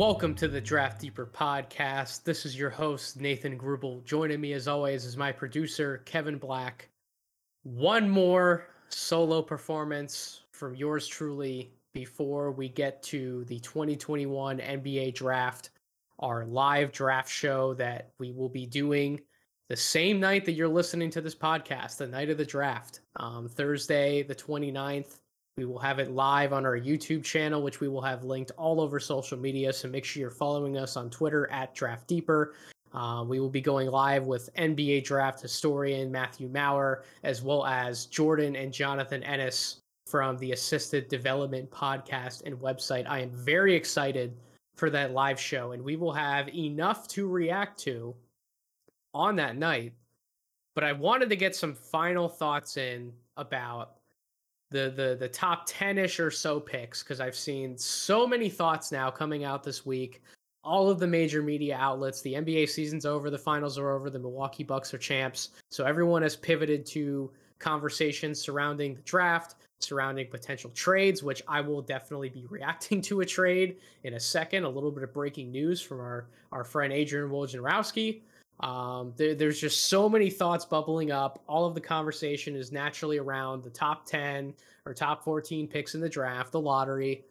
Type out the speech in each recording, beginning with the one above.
Welcome to the Draft Deeper podcast. This is your host, Nathan Grubel. Joining me, as always, is my producer, Kevin Black. One more solo performance from yours truly before we get to the 2021 NBA draft, our live draft show that we will be doing the same night that you're listening to this podcast, the night of the draft, um, Thursday, the 29th. We will have it live on our YouTube channel, which we will have linked all over social media. So make sure you're following us on Twitter at Draft Deeper. Uh, we will be going live with NBA draft historian Matthew Maurer, as well as Jordan and Jonathan Ennis from the Assisted Development podcast and website. I am very excited for that live show, and we will have enough to react to on that night. But I wanted to get some final thoughts in about the the the top 10ish or so picks because I've seen so many thoughts now coming out this week. All of the major media outlets, the NBA season's over, the finals are over, the Milwaukee Bucks are champs. So everyone has pivoted to conversations surrounding the draft, surrounding potential trades, which I will definitely be reacting to a trade in a second. A little bit of breaking news from our our friend Adrian Wojnarowski. Um, there, there's just so many thoughts bubbling up. All of the conversation is naturally around the top 10 or top 14 picks in the draft, the lottery.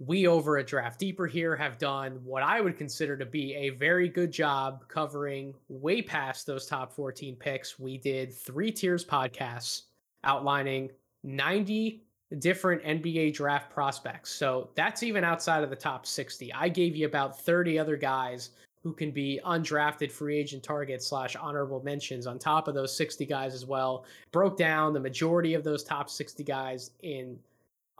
We over at Draft Deeper here have done what I would consider to be a very good job covering way past those top 14 picks. We did three tiers podcasts outlining 90 different NBA draft prospects. So that's even outside of the top 60. I gave you about 30 other guys who can be undrafted free agent targets slash honorable mentions on top of those 60 guys as well. Broke down the majority of those top 60 guys in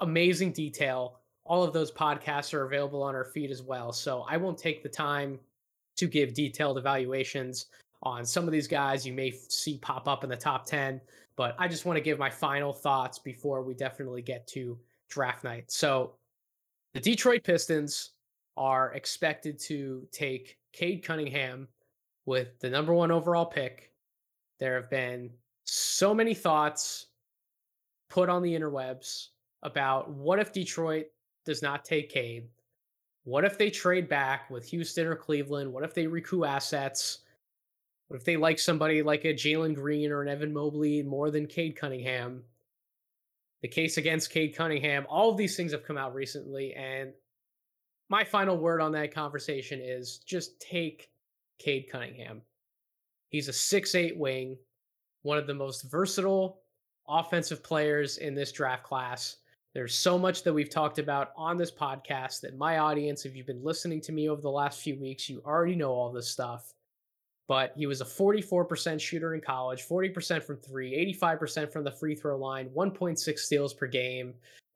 amazing detail. All of those podcasts are available on our feed as well. So I won't take the time to give detailed evaluations on some of these guys you may see pop up in the top 10, but I just want to give my final thoughts before we definitely get to draft night. So the Detroit Pistons are expected to take Cade Cunningham with the number one overall pick. There have been so many thoughts put on the interwebs about what if Detroit does not take Cade? What if they trade back with Houston or Cleveland? What if they recoup assets? What if they like somebody like a Jalen Green or an Evan Mobley more than Cade Cunningham? The case against Cade Cunningham, all of these things have come out recently, and my final word on that conversation is just take Cade Cunningham. He's a six-eight wing, one of the most versatile offensive players in this draft class. There's so much that we've talked about on this podcast that my audience, if you've been listening to me over the last few weeks, you already know all this stuff. But he was a 44% shooter in college, 40% from three, 85% from the free throw line, 1.6 steals per game,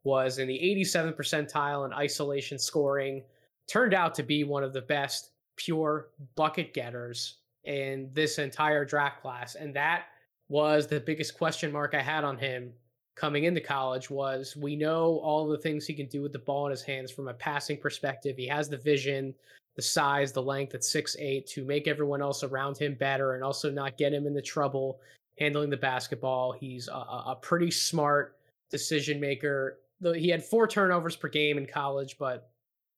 was in the 87th percentile in isolation scoring, turned out to be one of the best pure bucket getters in this entire draft class. And that was the biggest question mark I had on him coming into college was we know all the things he can do with the ball in his hands from a passing perspective. He has the vision, the size, the length at six eight to make everyone else around him better and also not get him into trouble handling the basketball. He's a, a pretty smart decision maker the, he had four turnovers per game in college, but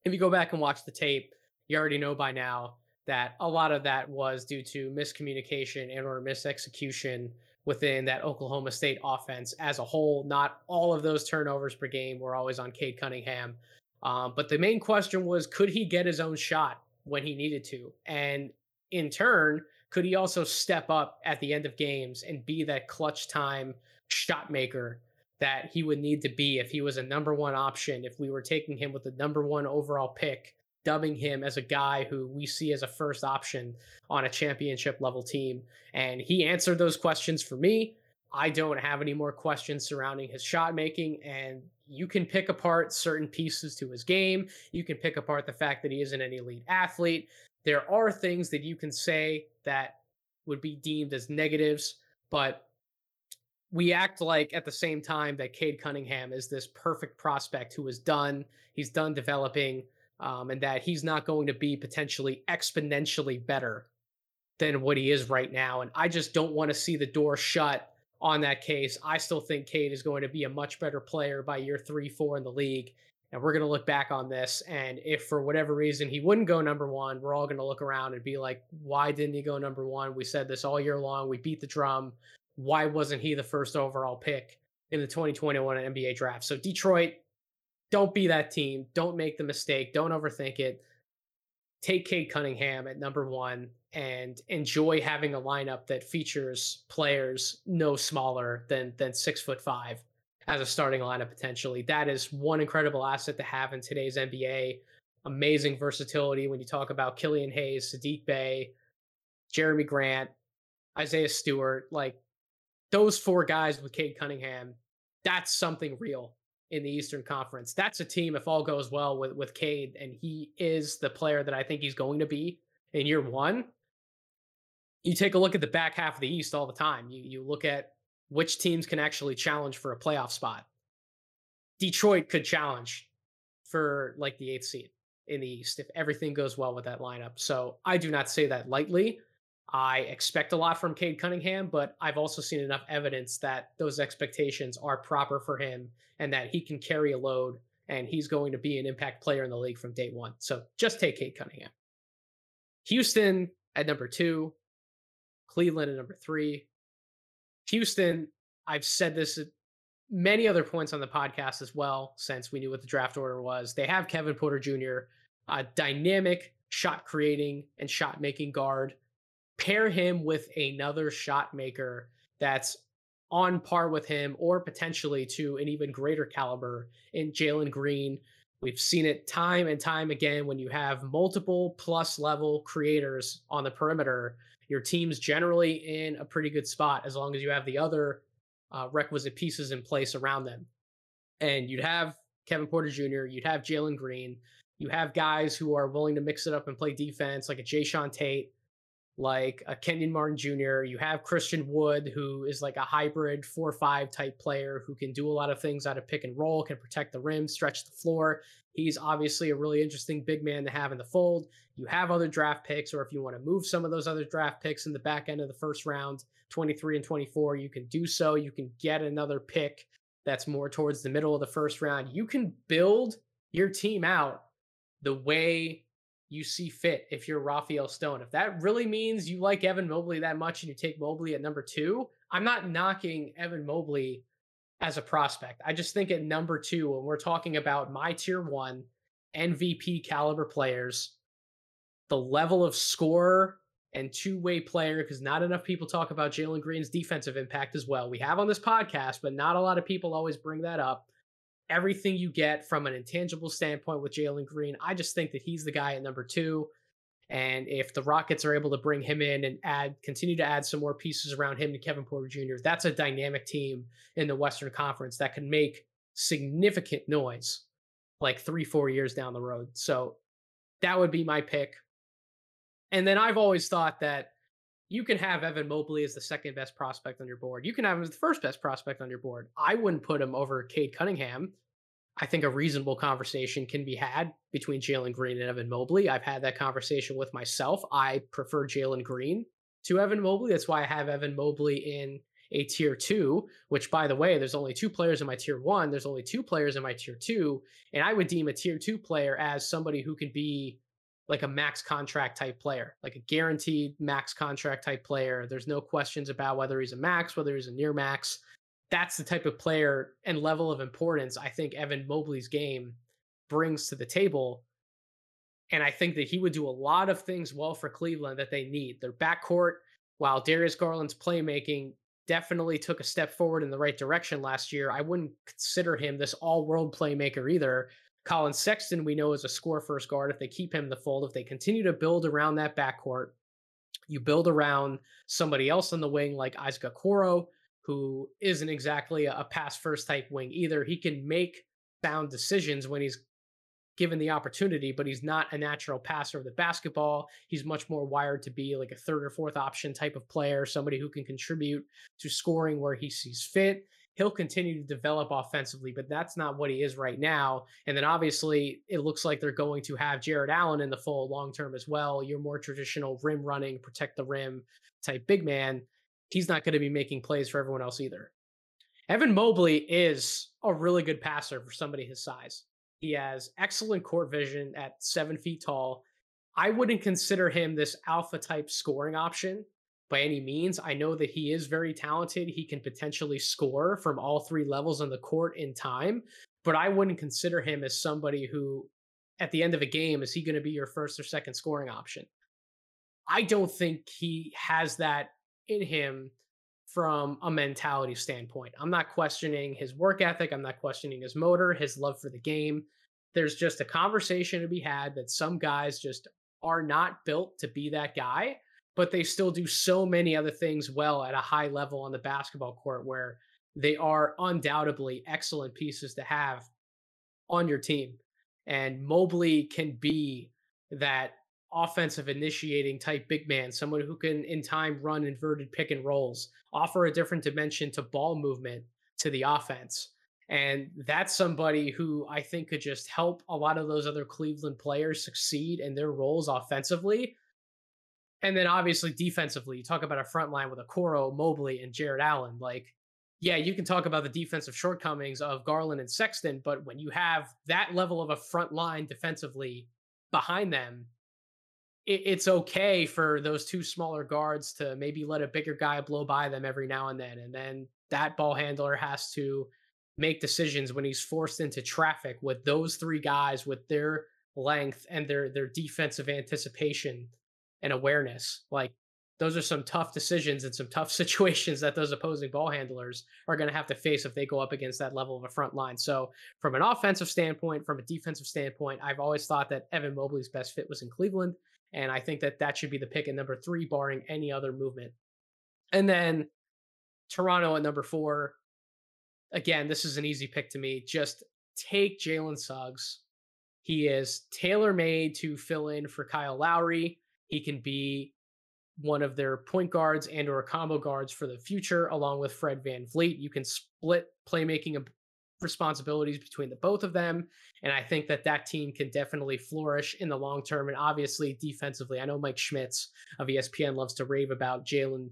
if you go back and watch the tape, you already know by now that a lot of that was due to miscommunication and or misexecution within that Oklahoma State offense as a whole. Not all of those turnovers per game were always on Cade Cunningham. Um, but the main question was could he get his own shot when he needed to? And in turn, could he also step up at the end of games and be that clutch time shot maker that he would need to be if he was a number one option, if we were taking him with the number one overall pick, dubbing him as a guy who we see as a first option on a championship level team. And he answered those questions for me. I don't have any more questions surrounding his shot making. And you can pick apart certain pieces to his game. You can pick apart the fact that he isn't an elite athlete. There are things that you can say that would be deemed as negatives, but we act like at the same time that Cade Cunningham is this perfect prospect who is done, he's done developing, um, and that he's not going to be potentially exponentially better than what he is right now. And I just don't want to see the door shut on that case. I still think Cade is going to be a much better player by year three, four in the league. And we're going to look back on this. And if for whatever reason he wouldn't go number one, we're all going to look around and be like, why didn't he go number one? We said this all year long. We beat the drum. Why wasn't he the first overall pick in the 2021 NBA draft? So, Detroit, don't be that team. Don't make the mistake. Don't overthink it. Take Cade Cunningham at number one and enjoy having a lineup that features players no smaller than than six foot five as a starting lineup potentially. That is one incredible asset to have in today's NBA. Amazing versatility when you talk about Killian Hayes, Saddiq Bey, Jerami Grant, Isaiah Stewart, like those four guys with Cade Cunningham, that's something real in the Eastern Conference. That's a team if all goes well with with Cade and he is the player that I think he's going to be in year 1. You take a look at the back half of the East all the time. You you look at which teams can actually challenge for a playoff spot. Detroit could challenge for like the 8th seed in the East if everything goes well with that lineup. So, I do not say that lightly. I expect a lot from Cade Cunningham, but I've also seen enough evidence that those expectations are proper for him and that he can carry a load and he's going to be an impact player in the league from day one. So just take Cade Cunningham. Houston at number two, Cleveland at number three. Houston, I've said this many other points on the podcast as well, since we knew what the draft order was. They have Kevin Porter Jr., a dynamic shot creating and shot making guard pair him with another shot maker that's on par with him or potentially to an even greater caliber in Jalen Green. We've seen it time and time again when you have multiple plus level creators on the perimeter. Your team's generally in a pretty good spot as long as you have the other uh, requisite pieces in place around them. And you'd have Kevin Porter Jr., you'd have Jalen Green, you have guys who are willing to mix it up and play defense, like a Jae'Sean Tate, like a Kenyon Martin Jr. You have Christian Wood, who is like a hybrid four five type player who can do a lot of things out of pick and roll, can protect the rim, stretch the floor. He's obviously a really interesting big man to have in the fold. You have other draft picks, or if you want to move some of those other draft picks in the back end of the first round, 23 and 24, you can do so. You can get another pick that's more towards the middle of the first round. You can build your team out the way you see fit if you're Rafael Stone. If that really means you like Evan Mobley that much and you take Mobley at number two, I'm not knocking Evan Mobley as a prospect. I just think at number two, when we're talking about my tier one MVP caliber players, the level of scorer and two way player, because not enough people talk about Jalen Green's defensive impact as well. We have on this podcast, but not a lot of people always bring that up everything you get from an intangible standpoint with Jalen Green. I just think that he's the guy at number two. And if the Rockets are able to bring him in and add, continue to add some more pieces around him to Kevin Porter Jr., that's a dynamic team in the Western Conference that can make significant noise like three, four years down the road. So that would be my pick. And then I've always thought that you can have Evan Mobley as the second best prospect on your board. You can have him as the first best prospect on your board. I wouldn't put him over Cade Cunningham. I think a reasonable conversation can be had between Jalen Green and Evan Mobley. I've had that conversation with myself. I prefer Jalen Green to Evan Mobley. That's why I have Evan Mobley in a tier two, which by the way, there's only two players in my tier one. There's only two players in my tier two. And I would deem a tier two player as somebody who can be like a max contract type player, like a guaranteed max contract type player. There's no questions about whether he's a max, whether he's a near max. That's the type of player and level of importance I think Evan Mobley's game brings to the table. And I think that he would do a lot of things well for Cleveland that they need. Their backcourt, while Darius Garland's playmaking definitely took a step forward in the right direction last year, I wouldn't consider him this all world playmaker either. Collin Sexton, we know, is a score first guard. If they keep him in the fold, if they continue to build around that backcourt, you build around somebody else on the wing like Isaac Okoro, who isn't exactly a pass first type wing either. He can make sound decisions when he's given the opportunity, but he's not a natural passer of the basketball. He's much more wired to be like a third or fourth option type of player, somebody who can contribute to scoring where he sees fit he'll continue to develop offensively, but that's not what he is right now. And then obviously, it looks like they're going to have Jarrett Allen in the fold long term as well. Your more traditional rim running, protect the rim type big man. He's not going to be making plays for everyone else either. Evan Mobley is a really good passer for somebody his size. He has excellent court vision at seven feet tall. I wouldn't consider him this alpha type scoring option by any means. I know that he is very talented. He can potentially score from all three levels on the court in time, but I wouldn't consider him as somebody who, at the end of a game, is he going to be your first or second scoring option? I don't think he has that in him from a mentality standpoint. I'm not questioning his work ethic. I'm not questioning his motor, his love for the game. There's just a conversation to be had that some guys just are not built to be that guy, but they still do so many other things well at a high level on the basketball court where they are undoubtedly excellent pieces to have on your team. And Mobley can be that offensive initiating type big man, someone who can in time run inverted pick and rolls, offer a different dimension to ball movement to the offense. And that's somebody who I think could just help a lot of those other Cleveland players succeed in their roles offensively. And then obviously defensively, you talk about a front line with Okoro, Mobley, and Jarrett Allen. Like, yeah, you can talk about the defensive shortcomings of Garland and Sexton, but when you have that level of a front line defensively behind them, it, it's okay for those two smaller guards to maybe let a bigger guy blow by them every now and then. And then that ball handler has to make decisions when he's forced into traffic with those three guys with their length and their their defensive anticipation and awareness. Like those are some tough decisions and some tough situations that those opposing ball handlers are going to have to face if they go up against that level of a front line. So, from an offensive standpoint, from a defensive standpoint, I've always thought that Evan Mobley's best fit was in Cleveland. And I think that that should be the pick at number three, barring any other movement. And then Toronto at number four. Again, this is an easy pick to me. Just take Jalen Suggs. He is tailor made to fill in for Kyle Lowry. He can be one of their point guards and or combo guards for the future along with Fred Van VanVleet. You can split playmaking responsibilities between the both of them. And I think that that team can definitely flourish in the long term. And obviously, defensively, I know Mike Schmitz of ESPN loves to rave about Jalen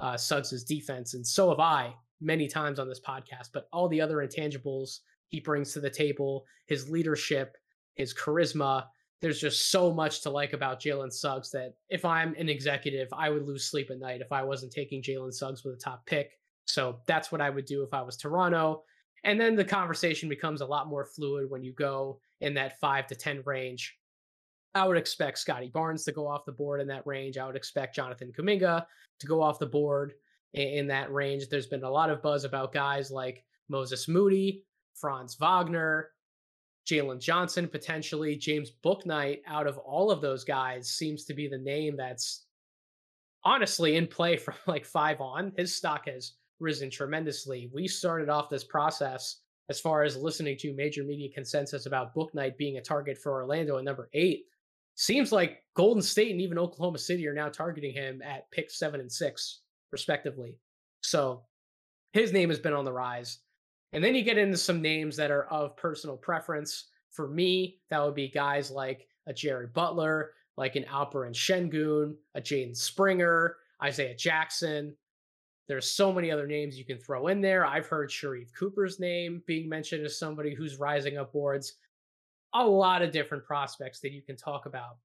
uh, Suggs' defense, and so have I many times on this podcast. But all the other intangibles he brings to the table, his leadership, his charisma, there's just so much to like about Jalen Suggs that if I'm an executive, I would lose sleep at night if I wasn't taking Jalen Suggs with a top pick. So that's what I would do if I was Toronto. And then the conversation becomes a lot more fluid when you go in that five to 10 range. I would expect Scottie Barnes to go off the board in that range. I would expect Jonathan Kuminga to go off the board in, that range. There's been a lot of buzz about guys like Moses Moody, Franz Wagner, Jalen Johnson, potentially James Bouknight. Out of all of those guys, seems to be the name that's honestly in play from like five on. His stock has risen tremendously. We started off this process as far as listening to major media consensus about Bouknight being a target for Orlando at number eight. Seems like Golden State and even Oklahoma City are now targeting him at pick seven and six, respectively. So his name has been on the rise. And then you get into some names that are of personal preference. For me, that would be guys like a Jared Butler, like an Alperen Sengun, a Jaden Springer, Isaiah Jackson, there's so many other names you can throw in there. I've heard Sharife Cooper's name being mentioned as somebody who's rising up boards. A lot of different prospects that you can talk about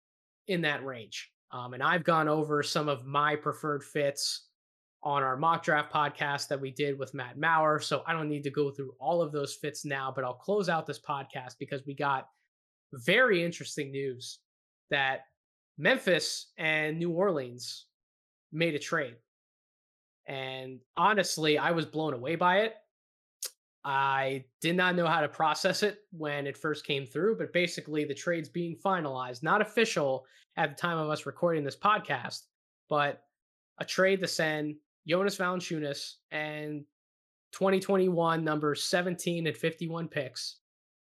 in that range. Um, and I've gone over some of my preferred fits on our mock draft podcast that we did with Matt Maurer. So I don't need to go through all of those fits now, but I'll close out this podcast because we got very interesting news that Memphis and New Orleans made a trade. And honestly, I was blown away by it. I did not know how to process it when it first came through, but basically the trade's being finalized, not official at the time of us recording this podcast, but a trade to send Jonas Valanciunas and 2021 number 17 and 51 picks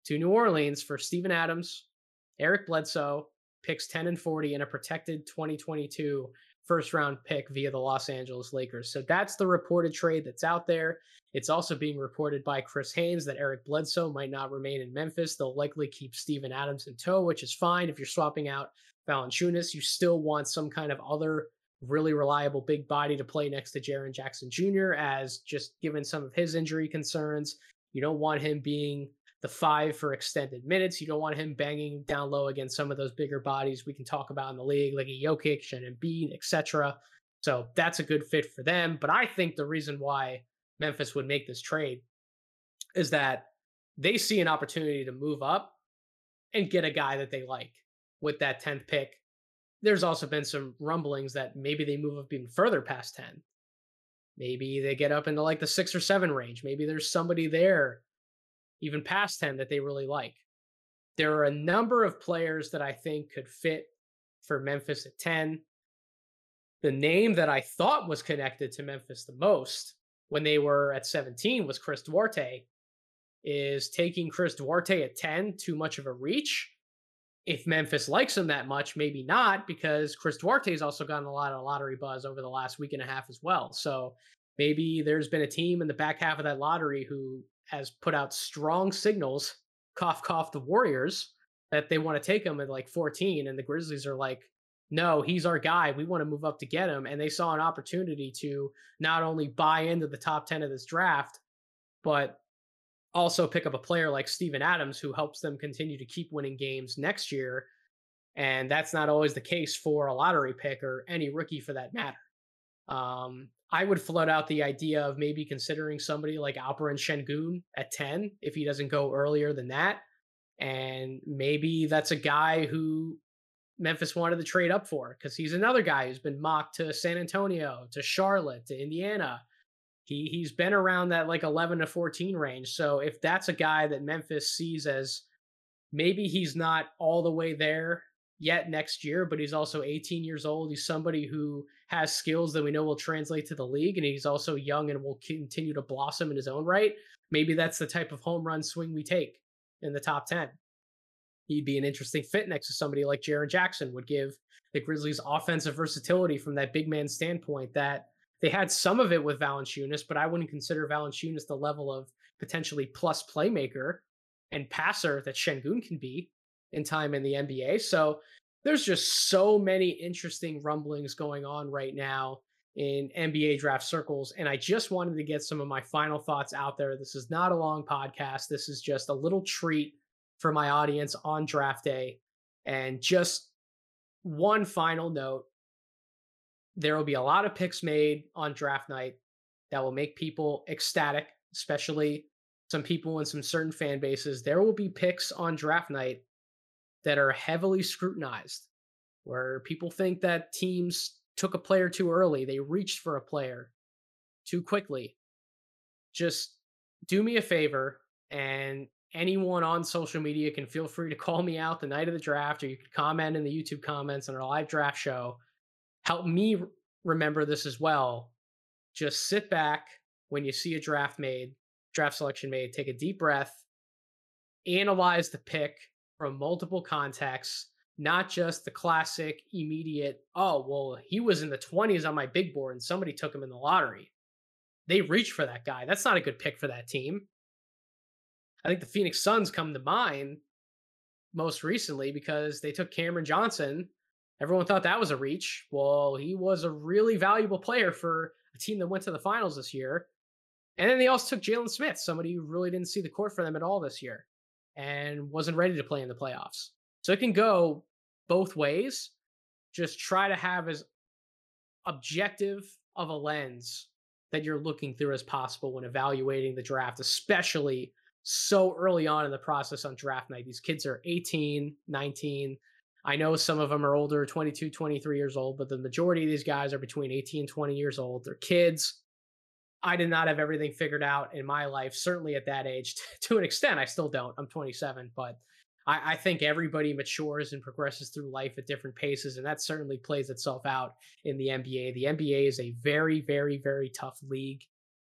to New Orleans for Steven Adams, Eric Bledsoe, picks 10 and 40, and a protected 2022 first round pick via the Los Angeles Lakers. So that's the reported trade that's out there. It's also being reported by Chris Haynes that Eric Bledsoe might not remain in Memphis. They'll likely keep Steven Adams in tow, which is fine. If you're swapping out Valanciunas, you still want some kind of other really reliable big body to play next to Jaren Jackson Jr. as just given some of his injury concerns. You don't want him being the five for extended minutes. You don't want him banging down low against some of those bigger bodies we can talk about in the league, like a Jokic and Embiid, etc. So that's a good fit for them. But I think the reason why Memphis would make this trade is that they see an opportunity to move up and get a guy that they like with that 10th pick. There's also been some rumblings that maybe they move up even further past 10. Maybe they get up into like the six or seven range. Maybe there's somebody there even past 10 that they really like. There are a number of players that I think could fit for Memphis at 10. The name that I thought was connected to Memphis the most when they were at 17 was Chris Duarte. Is taking Chris Duarte at 10 too much of a reach? If Memphis likes him that much, maybe not, because Chris Duarte's also gotten a lot of lottery buzz over the last week and a half as well. So maybe there's been a team in the back half of that lottery who has put out strong signals, cough cough the Warriors, that they want to take him at like 14, and the Grizzlies are like, no, he's our guy. We want to move up to get him. And they saw an opportunity to not only buy into the top 10 of this draft, but also pick up a player like Steven Adams who helps them continue to keep winning games next year. And that's not always the case for a lottery pick or any rookie for that matter. Um, I would float out the idea of maybe considering somebody like Alperen Sengun at 10 if he doesn't go earlier than that. And maybe that's a guy who Memphis wanted to trade up for because he's another guy who's been mocked to San Antonio, to Charlotte, to Indiana. He he's been around that like 11 to 14 range. So if that's a guy that Memphis sees as maybe he's not all the way there yet next year, but he's also 18 years old. He's somebody who has skills that we know will translate to the league, and he's also young and will continue to blossom in his own right. Maybe that's the type of home run swing we take in the top 10. He'd be an interesting fit next to somebody like Jaren Jackson, would give the Grizzlies offensive versatility from that big man standpoint that they had some of it with Valanciunas, but I wouldn't consider Valanciunas the level of potentially plus playmaker and passer that Sengun can be in time in the NBA. So there's just so many interesting rumblings going on right now in NBA draft circles. And I just wanted to get some of my final thoughts out there. This is not a long podcast. This is just a little treat for my audience on draft day. And just one final note there will be a lot of picks made on draft night that will make people ecstatic, especially some people in some certain fan bases. There will be picks on draft night that are heavily scrutinized, where people think that teams took a player too early, they reached for a player too quickly. Just do me a favor, and anyone on social media can feel free to call me out the night of the draft, or you can comment in the YouTube comments on our live draft show. Help me remember this as well. Just sit back when you see a draft made, draft selection made, take a deep breath, analyze the pick, from multiple contexts, not just the classic immediate, oh, well, he was in the 20s on my big board and somebody took him in the lottery. They reached for that guy. That's not a good pick for that team. I think the Phoenix Suns come to mind most recently because they took Cameron Johnson. Everyone thought that was a reach. Well, he was a really valuable player for a team that went to the finals this year. And then they also took Jalen Smith, somebody who really didn't see the court for them at all this year and wasn't ready to play in the playoffs. So it can go both ways. Just try to have as objective of a lens that you're looking through as possible when evaluating the draft, especially so early on in the process on draft night. These kids are 18, 19. I know some of them are older, 22, 23 years old, but the majority of these guys are between 18 and 20 years old. They're kids. I did not have everything figured out in my life, certainly at that age. to an extent, I still don't. I'm 27, but I, I, think everybody matures and progresses through life at different paces, and that certainly plays itself out in the NBA. The NBA is a very, very, very tough league.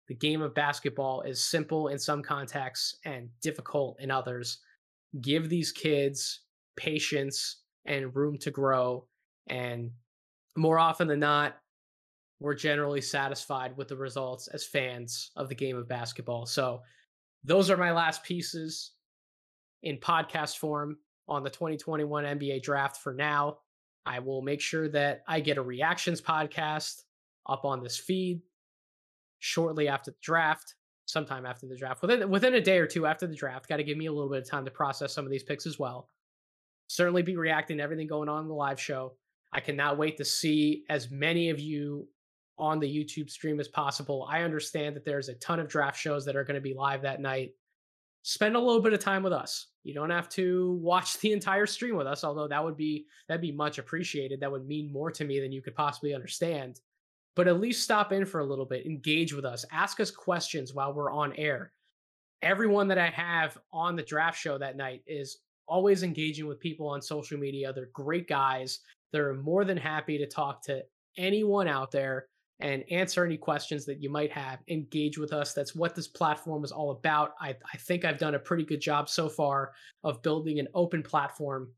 The game of basketball is simple in some contexts and difficult in others. Give these kids patience and room to grow. And more often than not, we're generally satisfied with the results as fans of the game of basketball. So, those are my last pieces in podcast form on the 2021 NBA draft for now. I will make sure that I get a reactions podcast up on this feed shortly after the draft. sometime after the draft. Within within a day or two after the draft, got to give me a little bit of time to process some of these picks as well. Certainly be reacting to everything going on in the live show. I cannot wait to see as many of you on the YouTube stream as possible. I understand that there's a ton of draft shows that are going to be live that night. Spend a little bit of time with us. You don't have to watch the entire stream with us, although that would be that'd be much appreciated. That would mean more to me than you could possibly understand. But at least stop in for a little bit, engage with us, ask us questions while we're on air. Everyone that I have on the draft show that night is always engaging with people on social media. They're great guys. They're more than happy to talk to anyone out there and answer any questions that you might have. Engage with us. That's what this platform is all about. I, I think I've done a pretty good job so far of building an open platform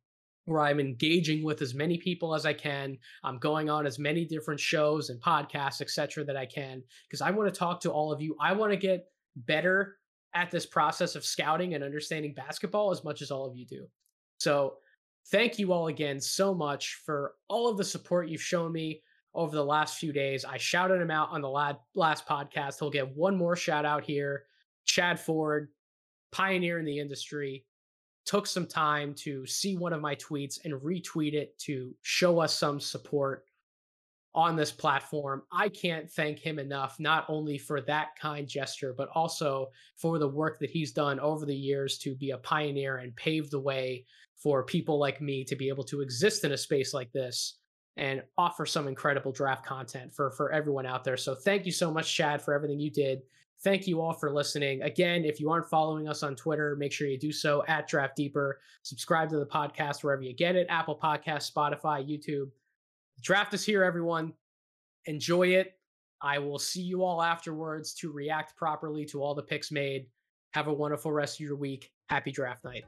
where I'm engaging with as many people as I can. I'm going on as many different shows and podcasts, etc., that I can because I want to talk to all of you. I want to get better at this process of scouting and understanding basketball as much as all of you do. So, thank you all again so much for all of the support you've shown me over the last few days. I shouted him out on the last podcast. He'll get one more shout out here. Chad Ford, pioneer in the industry, took some time to see one of my tweets and retweet it to show us some support on this platform. I can't thank him enough, not only for that kind gesture, but also for the work that he's done over the years to be a pioneer and pave the way for people like me to be able to exist in a space like this and offer some incredible draft content for for everyone out there. So thank you so much, Chad, for everything you did. Thank you all for listening. Again, if you aren't following us on Twitter, make sure you do so at Draft Deeper. Subscribe to the podcast wherever you get it Apple Podcast, Spotify, YouTube. The draft is here, everyone. Enjoy it. I will see you all afterwards to react properly to all the picks made. Have a wonderful rest of your week. Happy draft night.